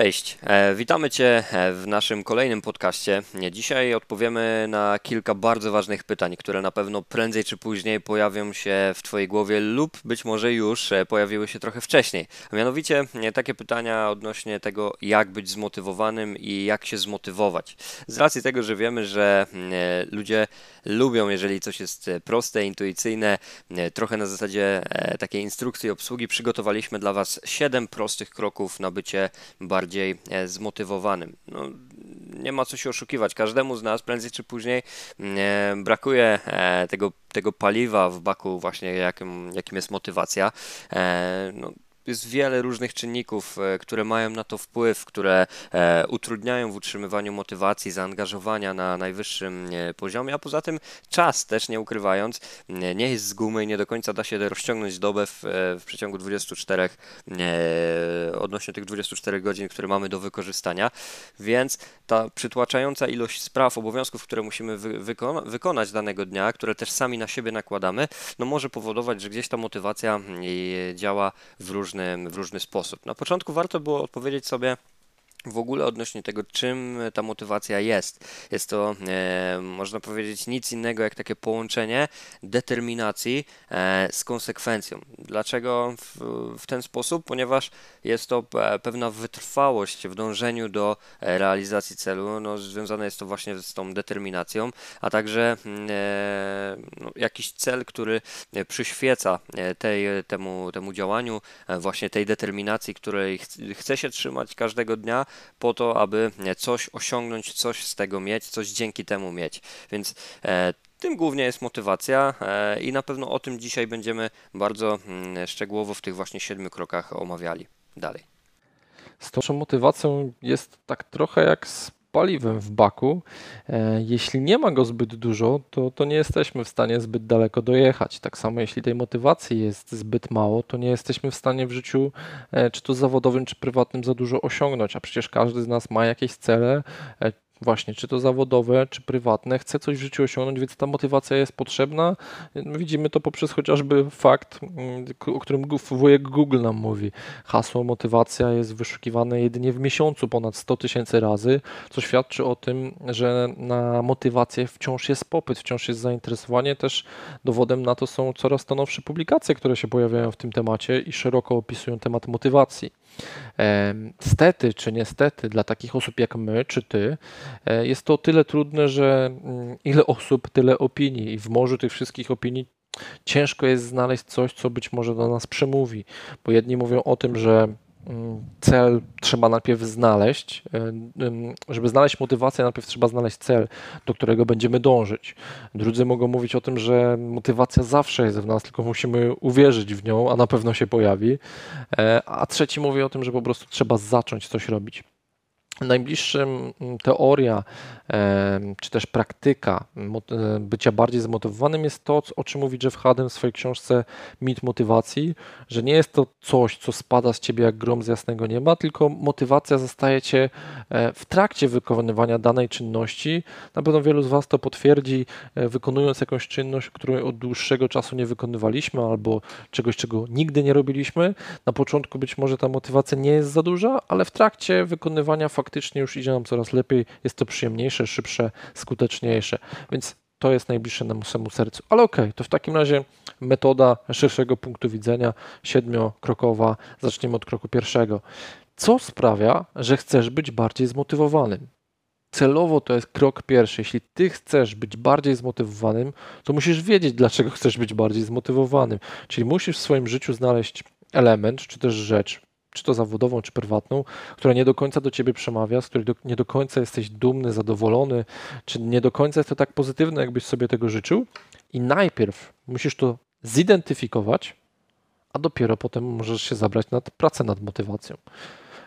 Cześć, e, witamy Cię e, w naszym kolejnym podcaście. Dzisiaj odpowiemy na kilka bardzo ważnych pytań, które na pewno prędzej czy później pojawią się w Twojej głowie lub być może już e, pojawiły się trochę wcześniej. A mianowicie takie pytania odnośnie tego, jak być zmotywowanym i jak się zmotywować. Z racji tego, że wiemy, że ludzie lubią, jeżeli coś jest proste, intuicyjne, trochę na zasadzie takiej instrukcji obsługi, przygotowaliśmy dla Was 7 prostych kroków na bycie bardziej e, zmotywowanym. No, nie ma co się oszukiwać. Każdemu z nas prędzej czy później e, brakuje e, tego, tego paliwa w baku, właśnie jakim, jakim jest motywacja. No, jest wiele różnych czynników, e, które mają na to wpływ, które e, utrudniają w utrzymywaniu motywacji, zaangażowania na najwyższym e, poziomie, a poza tym czas też nie ukrywając nie jest z gumy i nie do końca da się rozciągnąć dobę w, w przeciągu 24 odnośnie tych 24 godzin, które mamy do wykorzystania, więc ta przytłaczająca ilość spraw, obowiązków, które musimy wykona wykonać danego dnia, które też sami na siebie nakładamy, no może powodować, że gdzieś ta motywacja działa w różnych różny, w różny sposób. Na początku warto było odpowiedzieć sobie, w ogóle odnośnie tego, czym ta motywacja jest. Jest to, e, można powiedzieć, nic innego jak takie połączenie determinacji e, z konsekwencją. Dlaczego w, w, ten sposób? Ponieważ jest to pewna wytrwałość w dążeniu do e, realizacji celu. No, związane jest to właśnie z tą determinacją, a także e, no, jakiś cel, który przyświeca e, tej, temu, temu działaniu, e, właśnie tej determinacji, której ch chce się trzymać każdego dnia po to, aby coś osiągnąć, coś z tego mieć, coś dzięki temu mieć. Więc e, tym głównie jest motywacja e, i na pewno o tym dzisiaj będziemy bardzo mm, szczegółowo w tych właśnie siedmiu krokach omawiali. Dalej. Z tą motywacją jest tak trochę jak z paliwem w baku. E, jeśli nie ma go zbyt dużo, to, to nie jesteśmy w stanie zbyt daleko dojechać. Tak samo jeśli tej motywacji jest zbyt mało, to nie jesteśmy w stanie w życiu, e, czy to zawodowym, czy prywatnym, za dużo osiągnąć. A przecież każdy z nas ma jakieś cele, e, właśnie, czy to zawodowe, czy prywatne, chce coś w życiu osiągnąć, więc ta motywacja jest potrzebna. Widzimy to poprzez chociażby fakt, mm, o którym wujek Google nam mówi. Hasło motywacja jest wyszukiwane jedynie w miesiącu ponad 100 tysięcy razy, co świadczy o tym, że na motywację wciąż jest popyt, wciąż jest zainteresowanie. Też dowodem na to są coraz to nowsze publikacje, które się pojawiają w tym temacie i szeroko opisują temat motywacji. Stety czy niestety dla takich osób jak my czy ty e, jest to tyle trudne, że mm, ile osób, tyle opinii i w morzu tych wszystkich opinii ciężko jest znaleźć coś, co być może do nas przemówi, bo jedni mówią o tym, że cel trzeba najpierw znaleźć. E, żeby znaleźć motywację, najpierw trzeba znaleźć cel, do którego będziemy dążyć. Drudzy mogą mówić o tym, że motywacja zawsze jest w nas, tylko musimy uwierzyć w nią, a na pewno się pojawi. E, a trzeci mówi o tym, że po prostu trzeba zacząć coś robić. Najbliższym teoria czy też praktyka e, bycia bardziej zmotywowanym jest to, o czym mówi Jeff Haddon w swojej książce Mit Motywacji, że nie jest to coś, co spada z ciebie jak grom z jasnego nieba, tylko motywacja zostaje cię e, w trakcie wykonywania danej czynności. Na pewno wielu z Was to potwierdzi, e, wykonując jakąś czynność, którą od dłuższego czasu nie wykonywaliśmy, albo czegoś, czego nigdy nie robiliśmy. Na początku być może ta motywacja nie jest za duża, ale w trakcie wykonywania faktycznie już idzie nam coraz lepiej, jest to przyjemniejsze szybsze, skuteczniejsze. Więc to jest najbliższe naszemu sercu. Ale okej, okay, to w takim razie metoda szerszego punktu widzenia, siedmiokrokowa. Zaczniemy od kroku pierwszego. Co sprawia, że chcesz być bardziej zmotywowanym? Celowo to jest krok pierwszy. Jeśli ty chcesz być bardziej zmotywowanym, to musisz wiedzieć, dlaczego chcesz być bardziej zmotywowanym. Czyli musisz w swoim życiu znaleźć element, czy też rzecz, czy to zawodową, czy prywatną, która nie do końca do ciebie przemawia, z której do, nie do końca jesteś dumny, zadowolony, czy nie do końca jest to tak pozytywne, jakbyś sobie tego życzył. I najpierw musisz to zidentyfikować, a dopiero potem możesz się zabrać nad pracę nad motywacją.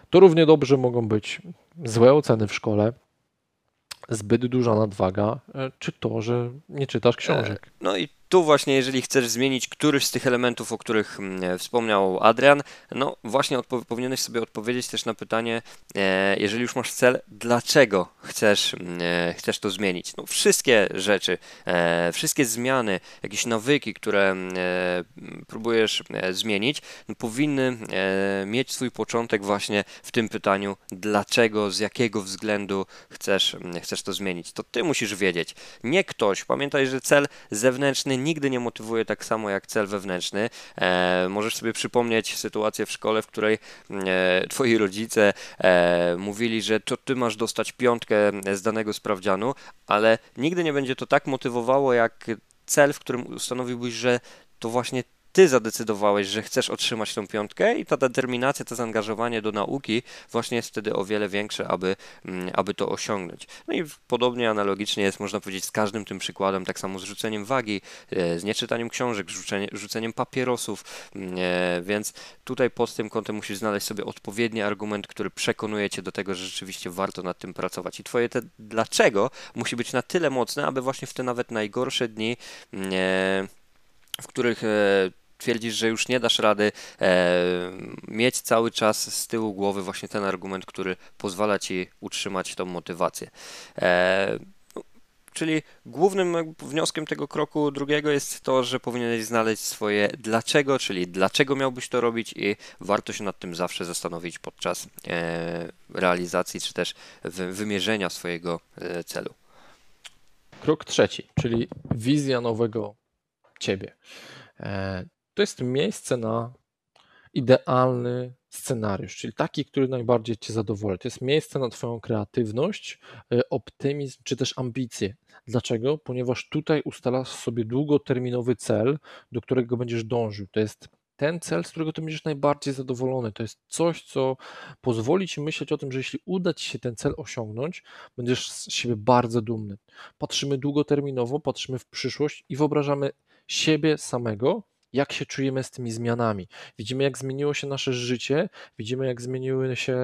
To równie dobrze mogą być złe oceny w szkole, zbyt duża nadwaga, e, czy to, że nie czytasz książek. No i tu właśnie, jeżeli chcesz zmienić któryś z tych elementów, o których mm, wspomniał Adrian, no właśnie powinieneś sobie odpowiedzieć też na pytanie, e, jeżeli już masz cel, dlaczego chcesz, mm, e, chcesz to zmienić? No wszystkie rzeczy, e, wszystkie zmiany, jakieś nawyki, które mm, próbujesz zmienić, no powinny mieć swój początek właśnie w tym pytaniu, dlaczego, z jakiego względu chcesz, chcesz to zmienić. To ty musisz wiedzieć, nie ktoś. Pamiętaj, że cel zewnętrzny nigdy nie motywuje tak samo jak cel wewnętrzny. E, możesz sobie przypomnieć sytuację w szkole, w której e, twoi rodzice e, mówili, że to ty masz dostać piątkę z danego sprawdzianu, ale nigdy nie będzie to tak motywowało jak cel, w którym ustanowiłbyś, że to właśnie ty zadecydowałeś, że chcesz otrzymać tą piątkę i ta determinacja, to zaangażowanie do nauki właśnie jest wtedy o wiele większe, aby, mm, aby to osiągnąć. No i podobnie analogicznie jest, można powiedzieć, z każdym tym przykładem, tak samo z rzuceniem wagi, e, z nieczytaniem książek, rzuceniem, rzuceniem papierosów, mm, e, więc tutaj pod tym kątem musisz znaleźć sobie odpowiedni argument, który przekonuje cię do tego, że rzeczywiście warto nad tym pracować. I twoje te dlaczego musi być na tyle mocne, aby właśnie w te nawet najgorsze dni mm, e, w których twierdzisz, że już nie dasz rady e, mieć cały czas z tyłu głowy właśnie ten argument, który pozwala ci utrzymać tą motywację. E, no, Czyli głównym wnioskiem tego kroku drugiego jest to, że powinieneś znaleźć swoje dlaczego, czyli dlaczego miałbyś to robić i warto się nad tym zawsze zastanowić podczas e, realizacji czy też wymierzenia swojego e, celu. Krok trzeci, czyli wizja nowego ciebie. To jest miejsce na idealny scenariusz, czyli taki, który najbardziej Cię zadowoli. To jest miejsce na Twoją kreatywność, e, optymizm czy też ambicje. Dlaczego? Ponieważ tutaj ustalasz sobie długoterminowy cel, do którego będziesz dążył. To jest ten cel, z którego ty będziesz najbardziej zadowolony. To jest coś, co pozwoli ci myśleć o tym, że jeśli uda ci się ten cel osiągnąć, będziesz z siebie bardzo dumny. Patrzymy długoterminowo, patrzymy w przyszłość i wyobrażamy siebie samego jak się czujemy z tymi zmianami. Widzimy, jak zmieniło się nasze życie, widzimy, jak zmieniły się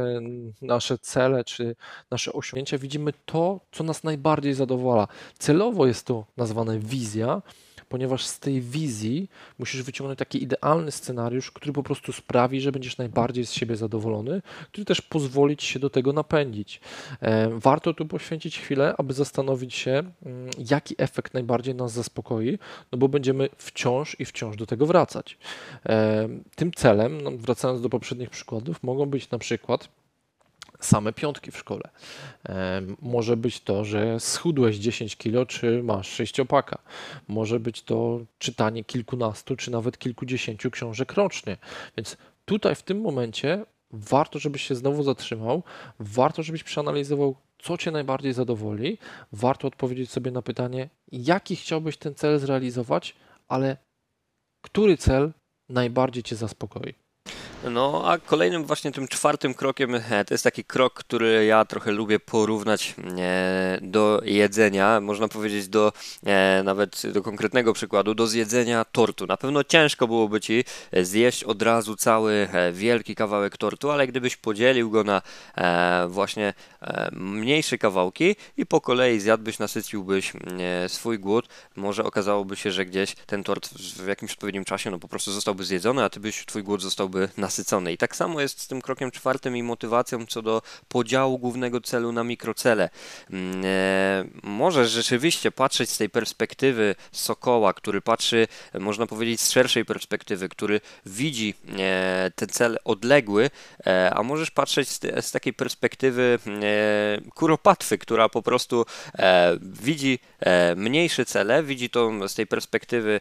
nasze cele czy nasze osiągnięcia, widzimy to, co nas najbardziej zadowala. Celowo jest to nazwane wizja, ponieważ z tej wizji musisz wyciągnąć taki idealny scenariusz, który po prostu sprawi, że będziesz najbardziej z siebie zadowolony, który też pozwoli ci się do tego napędzić. E, warto tu poświęcić chwilę, aby zastanowić się, mm, jaki efekt najbardziej nas zaspokoi, no bo będziemy wciąż i wciąż do tego wracać. E, tym celem, no wracając do poprzednich przykładów, mogą być na przykład same piątki w szkole. Może być to, że schudłeś 10 kilo, czy masz sześciopaka. Może być to czytanie kilkunastu, czy nawet kilkudziesięciu książek rocznie. Więc tutaj w tym momencie warto, żebyś się znowu zatrzymał, warto, żebyś przeanalizował, co Cię najbardziej zadowoli, warto odpowiedzieć sobie na pytanie, jaki chciałbyś ten cel zrealizować, ale który cel najbardziej Cię zaspokoi. No, a kolejnym właśnie tym czwartym krokiem e, to jest taki krok, który ja trochę lubię porównać e, do jedzenia, można powiedzieć do e, nawet do konkretnego przykładu, do zjedzenia tortu. Na pewno ciężko byłoby ci zjeść od razu cały wielki kawałek tortu, ale gdybyś podzielił go na właśnie mniejsze kawałki i po kolei zjadłbyś, nasyciłbyś swój głód, może okazałoby się, że gdzieś ten tort w jakimś odpowiednim czasie no po prostu zostałby zjedzony, a ty byś, twój głód zostałby nasycony I tak samo jest z tym krokiem czwartym i motywacją co do podziału głównego celu na mikrocele. Mm, e, możesz rzeczywiście patrzeć z tej perspektywy sokoła, który patrzy, można powiedzieć, z szerszej perspektywy, który widzi e, ten cel odległy, e, a możesz patrzeć z takiej perspektywy kuropatwy, która po prostu widzi mniejsze cele, widzi to z tej perspektywy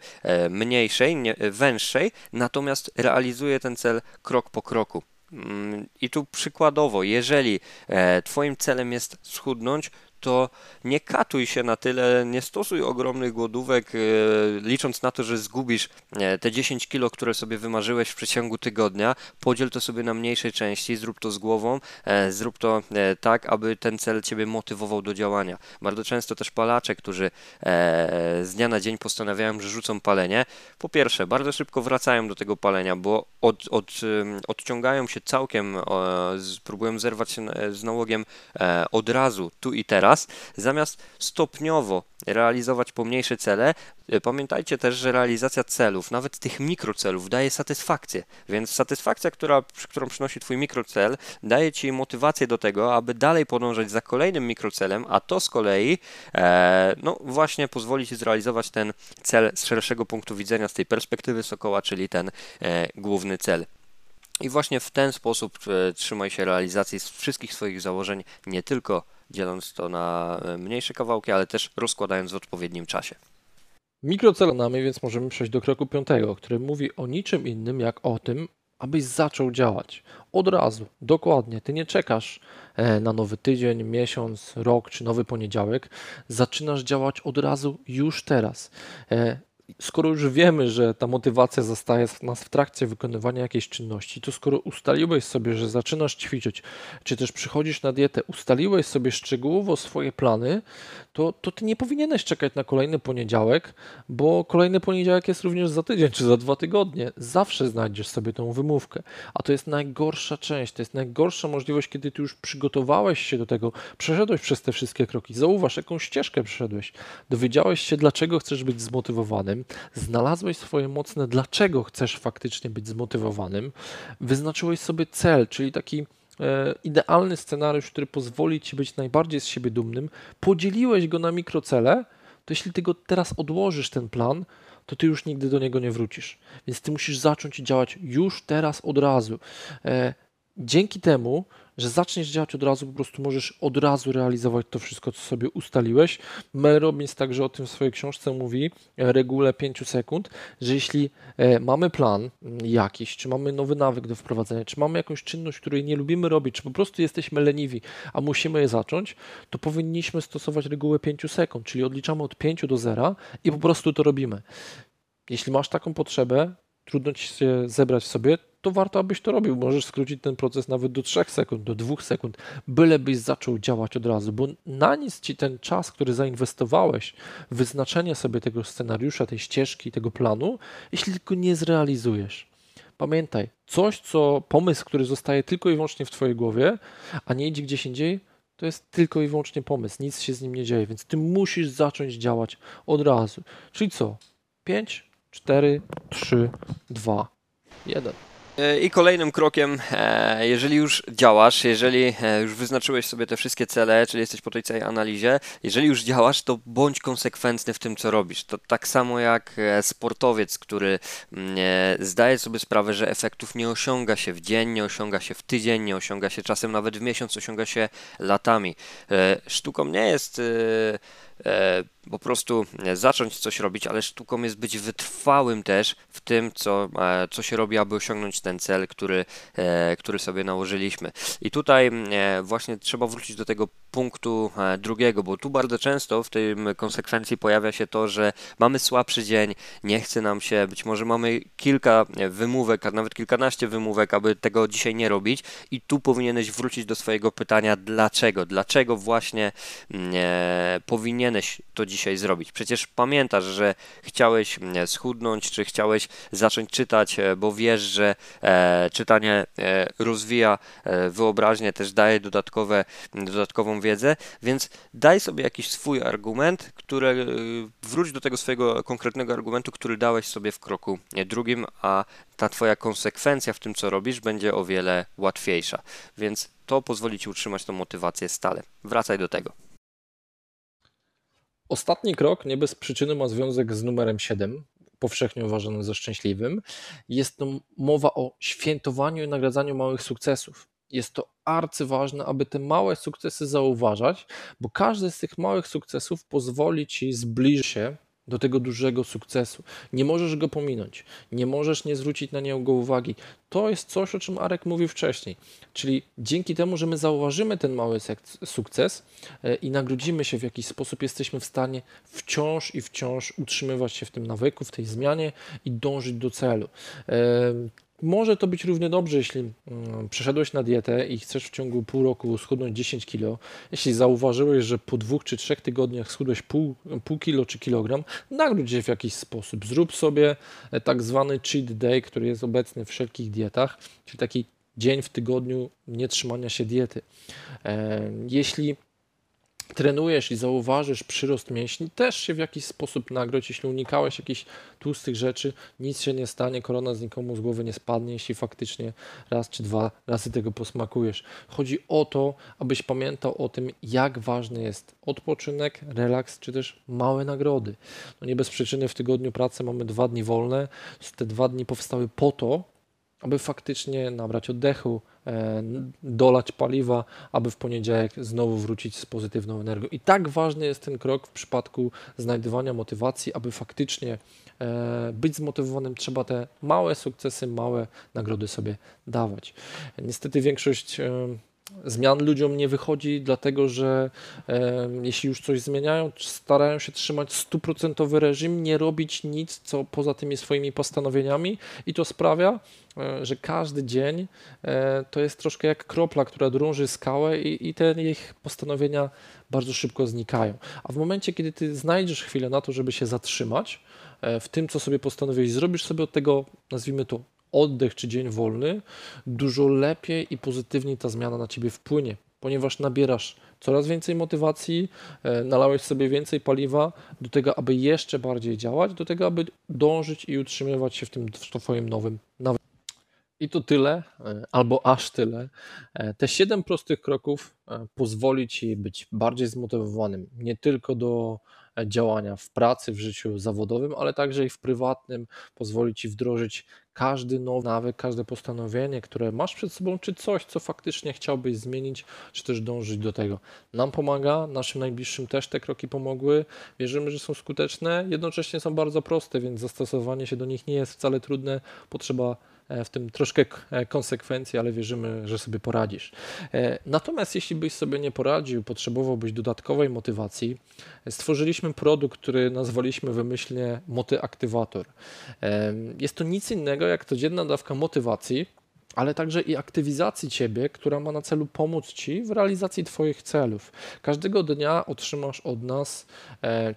mniejszej, węższej, natomiast realizuje ten cel krok po kroku. Mm, I tu przykładowo, jeżeli e, Twoim celem jest schudnąć, to nie katuj się na tyle, nie stosuj ogromnych głodówek, e, licząc na to, że zgubisz e, te 10 kilo, które sobie wymarzyłeś w przeciągu tygodnia. Podziel to sobie na mniejszej części, zrób to z głową, e, zrób to tak, aby ten cel Ciebie motywował do działania. Bardzo często też palacze, którzy z dnia na dzień postanawiają, że rzucą palenie, po pierwsze, bardzo szybko wracają do tego palenia, bo od, od, odciągają się całkiem, próbują zerwać się z nałogiem od razu, tu i teraz zamiast stopniowo realizować pomniejsze cele. E, pamiętajcie też, że realizacja celów, nawet tych mikrocelów, daje satysfakcję. Więc satysfakcja, która, którą przynosi Twój mikrocel, daje Ci motywację do tego, aby dalej podążać za kolejnym mikrocelem, a to z kolei e, no właśnie pozwoli Ci zrealizować ten cel z szerszego punktu widzenia, z tej perspektywy Sokoła, czyli ten e, główny cel. I właśnie w ten sposób e, trzymaj się realizacji wszystkich swoich założeń, nie tylko dzieląc to na e, mniejsze kawałki, ale też rozkładając w odpowiednim czasie. Mikrocelonami, więc możemy przejść do kroku piątego, który mówi o niczym innym jak o tym, abyś zaczął działać. Od razu, dokładnie. Ty nie czekasz e, na nowy tydzień, miesiąc, rok czy nowy poniedziałek. Zaczynasz działać od razu, już teraz skoro już wiemy, że ta motywacja zostaje nas w trakcie wykonywania jakiejś czynności, to skoro ustaliłeś sobie, że zaczynasz ćwiczyć, czy też przychodzisz na dietę, ustaliłeś sobie szczegółowo swoje plany, to, to ty nie powinieneś czekać na kolejny poniedziałek, bo kolejny poniedziałek jest również za tydzień czy za dwa tygodnie. Zawsze znajdziesz sobie tą wymówkę. A to jest najgorsza część, to jest najgorsza możliwość, kiedy ty już przygotowałeś się do tego, przeszedłeś przez te wszystkie kroki. Zauważ, jaką ścieżkę przeszedłeś. Dowiedziałeś się, dlaczego chcesz być zmotywowanym, znalazłeś swoje mocne, dlaczego chcesz faktycznie być zmotywowanym, wyznaczyłeś sobie cel, czyli taki e, idealny scenariusz, który pozwoli ci być najbardziej z siebie dumnym, podzieliłeś go na mikrocele, to jeśli ty go teraz odłożysz, ten plan, to ty już nigdy do niego nie wrócisz. Więc ty musisz zacząć działać już teraz, od razu. E, dzięki temu że zaczniesz działać od razu, po prostu możesz od razu realizować to wszystko, co sobie ustaliłeś. Mel Robbins także o tym w swojej książce mówi, e, regułę 5 sekund, że jeśli e, mamy plan mm, jakiś, czy mamy nowy nawyk do wprowadzenia, czy mamy jakąś czynność, której nie lubimy robić, czy po prostu jesteśmy leniwi, a musimy je zacząć, to powinniśmy stosować regułę 5 sekund, czyli odliczamy od 5 do 0 i po prostu to robimy. Jeśli masz taką potrzebę, trudno ci się zebrać w sobie, to warto, abyś to robił. Możesz skrócić ten proces nawet do 3 sekund, do 2 sekund, bylebyś zaczął działać od razu, bo na nic ci ten czas, który zainwestowałeś w wyznaczenie sobie tego scenariusza, tej ścieżki, tego planu, jeśli tylko nie zrealizujesz. Pamiętaj, coś, co pomysł, który zostaje tylko i wyłącznie w Twojej głowie, a nie idzie gdzieś indziej, to jest tylko i wyłącznie pomysł, nic się z nim nie dzieje, więc Ty musisz zacząć działać od razu. Czyli co? 5, 4, 3, 2, 1. I kolejnym krokiem, e, jeżeli już działasz, jeżeli e, już wyznaczyłeś sobie te wszystkie cele, czyli jesteś po tej całej analizie, jeżeli już działasz, to bądź konsekwentny w tym, co robisz. To tak samo jak e, sportowiec, który mm, zdaje sobie sprawę, że efektów nie osiąga się w dzień, nie osiąga się w tydzień, nie osiąga się czasem nawet w miesiąc, osiąga się latami. Sztuką nie jest po prostu zacząć coś robić, ale sztuką jest być wytrwałym też w tym, co, e, co się robi, aby osiągnąć ten cel, który, e, który sobie nałożyliśmy. I tutaj właśnie trzeba wrócić do tego punktu drugiego, bo tu bardzo często w tym konsekwencji pojawia się to, że mamy słabszy dzień, nie chce nam się, być może mamy kilka wymówek, a nawet kilkanaście wymówek, aby tego dzisiaj nie robić i tu powinieneś wrócić do swojego pytania dlaczego, dlaczego właśnie powinien powinieneś to dzisiaj zrobić. Przecież pamiętasz, że chciałeś mm, schudnąć, czy chciałeś zacząć czytać, e, bo wiesz, że e, czytanie e, rozwija wyobraźnię, też daje dodatkowe, dodatkową wiedzę, więc daj sobie jakiś swój argument, który wróć do tego swojego konkretnego argumentu, który dałeś sobie w kroku drugim, a ta twoja konsekwencja w tym, co robisz, będzie o wiele łatwiejsza. Więc to pozwoli ci utrzymać tą motywację stale. Wracaj do tego. Ostatni krok nie bez przyczyny ma związek z numerem 7, powszechnie uważanym za szczęśliwym. Jest to mowa o świętowaniu i nagradzaniu małych sukcesów. Jest to arcyważne, aby te małe sukcesy zauważać, bo każdy z tych małych sukcesów pozwoli ci zbliżyć się do tego dużego sukcesu. Nie możesz go pominąć, nie możesz nie zwrócić na niego uwagi. To jest coś, o czym Arek mówił wcześniej. Czyli dzięki temu, że my zauważymy ten mały sukces e, i nagrodzimy się w jakiś sposób, jesteśmy w stanie wciąż i wciąż utrzymywać się w tym nawyku, w tej zmianie i dążyć do celu. Może to być równie dobrze, jeśli mm, przeszedłeś na dietę i chcesz w ciągu pół roku schudnąć 10 kg. Jeśli zauważyłeś, że po dwóch czy trzech tygodniach schudłeś pół, pół kilo czy kilogram, nagródź się w jakiś sposób. Zrób sobie e, tak zwany cheat day, który jest obecny w wszelkich dietach, czyli taki dzień w tygodniu nietrzymania się diety. E, jeśli trenujesz i zauważysz przyrost mięśni, też się w jakiś sposób nagrodź. Jeśli unikałeś jakichś tłustych rzeczy, nic się nie stanie, korona z nikomu z głowy nie spadnie, jeśli faktycznie raz czy dwa razy tego posmakujesz. Chodzi o to, abyś pamiętał o tym, jak ważny jest odpoczynek, relaks, czy też małe nagrody. No nie bez przyczyny w tygodniu pracy mamy dwa dni wolne. Te dwa dni powstały po to, aby faktycznie nabrać oddechu, e, dolać paliwa, aby w poniedziałek znowu wrócić z pozytywną energią. I tak ważny jest ten krok w przypadku znajdywania motywacji, aby faktycznie e, być zmotywowanym, trzeba te małe sukcesy, małe nagrody sobie dawać. Niestety większość e, zmian ludziom nie wychodzi, dlatego że e, jeśli już coś zmieniają, starają się trzymać stuprocentowy reżim, nie robić nic, co poza tymi swoimi postanowieniami i to sprawia, e, że każdy dzień e, to jest troszkę jak kropla, która drąży skałę i, i te ich postanowienia bardzo szybko znikają. A w momencie, kiedy ty znajdziesz chwilę na to, żeby się zatrzymać e, w tym, co sobie postanowiłeś, zrobisz sobie od tego, nazwijmy to, oddech czy dzień wolny, dużo lepiej i pozytywniej ta zmiana na ciebie wpłynie, ponieważ nabierasz coraz więcej motywacji, e, nalałeś sobie więcej paliwa do tego, aby jeszcze bardziej działać, do tego, aby dążyć i utrzymywać się w tym w Twoim nowym nawyku. I to tyle, e, albo aż tyle. E, te siedem prostych kroków pozwoli Ci być bardziej zmotywowanym nie tylko do działania w pracy, w życiu zawodowym, ale także i w prywatnym. Pozwoli Ci wdrożyć każdy nowy nawyk, każde postanowienie, które masz przed sobą, czy coś, co faktycznie chciałbyś zmienić, czy też dążyć do tego. Nam pomaga, naszym najbliższym też te kroki pomogły. Wierzymy, że są skuteczne, jednocześnie są bardzo proste, więc zastosowanie się do nich nie jest wcale trudne. Potrzeba w tym troszkę e, konsekwencji, ale wierzymy, że sobie poradzisz. E, natomiast jeśli byś sobie nie poradził, potrzebowałbyś dodatkowej motywacji, stworzyliśmy produkt, który nazwaliśmy wymyślnie Motyaktywator. Jest to nic innego jak codzienna dawka motywacji, ale także i aktywizacji Ciebie, która ma na celu pomóc Ci w realizacji Twoich celów. Każdego dnia otrzymasz od nas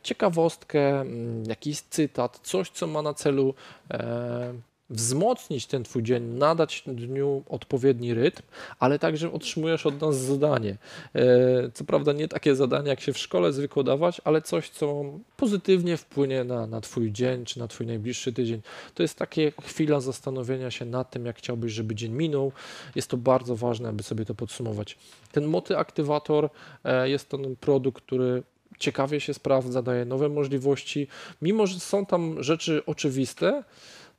ciekawostkę, jakiś cytat, coś, co ma na celu wzmocnić ten Twój dzień, nadać dniu odpowiedni rytm, ale także otrzymujesz od nas zadanie. E, co prawda nie takie zadanie, jak się w szkole zwykło dawać, ale coś, co pozytywnie wpłynie na, na Twój dzień, czy na Twój najbliższy tydzień. To jest takie chwila zastanowienia się nad tym, jak chciałbyś, żeby dzień minął. Jest to bardzo ważne, aby sobie to podsumować. Ten moty aktywator e, jest to produkt, który ciekawie się sprawdza, daje nowe możliwości, mimo że są tam rzeczy oczywiste,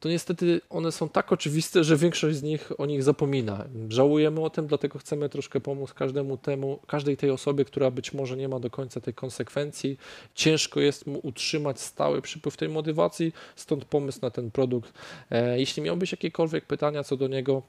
to niestety one są tak oczywiste, że większość z nich o nich zapomina. Żałujemy o tym, dlatego chcemy troszkę pomóc każdemu temu, każdej tej osobie, która być może nie ma do końca tej konsekwencji. Ciężko jest mu utrzymać stały przypływ tej motywacji, stąd pomysł na ten produkt. E, jeśli miałbyś jakiekolwiek pytania co do niego,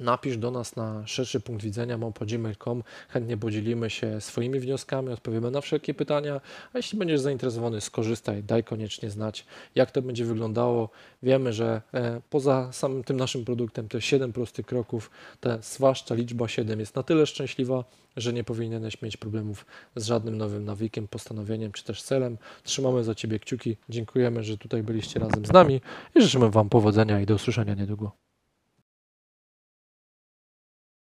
Napisz do nas na szerszy punkt widzenia małpa.gmail.com. Chętnie podzielimy się swoimi wnioskami, odpowiemy na wszelkie pytania. A jeśli będziesz zainteresowany, skorzystaj, daj koniecznie znać, jak to będzie wyglądało. Wiemy, że e, poza samym tym naszym produktem, te 7 prostych kroków, ta zwłaszcza liczba 7 jest na tyle szczęśliwa, że nie powinieneś mieć problemów z żadnym nowym nawykiem, postanowieniem czy też celem. Trzymamy za Ciebie kciuki. Dziękujemy, że tutaj byliście razem z nami i życzymy Wam powodzenia i do usłyszenia niedługo.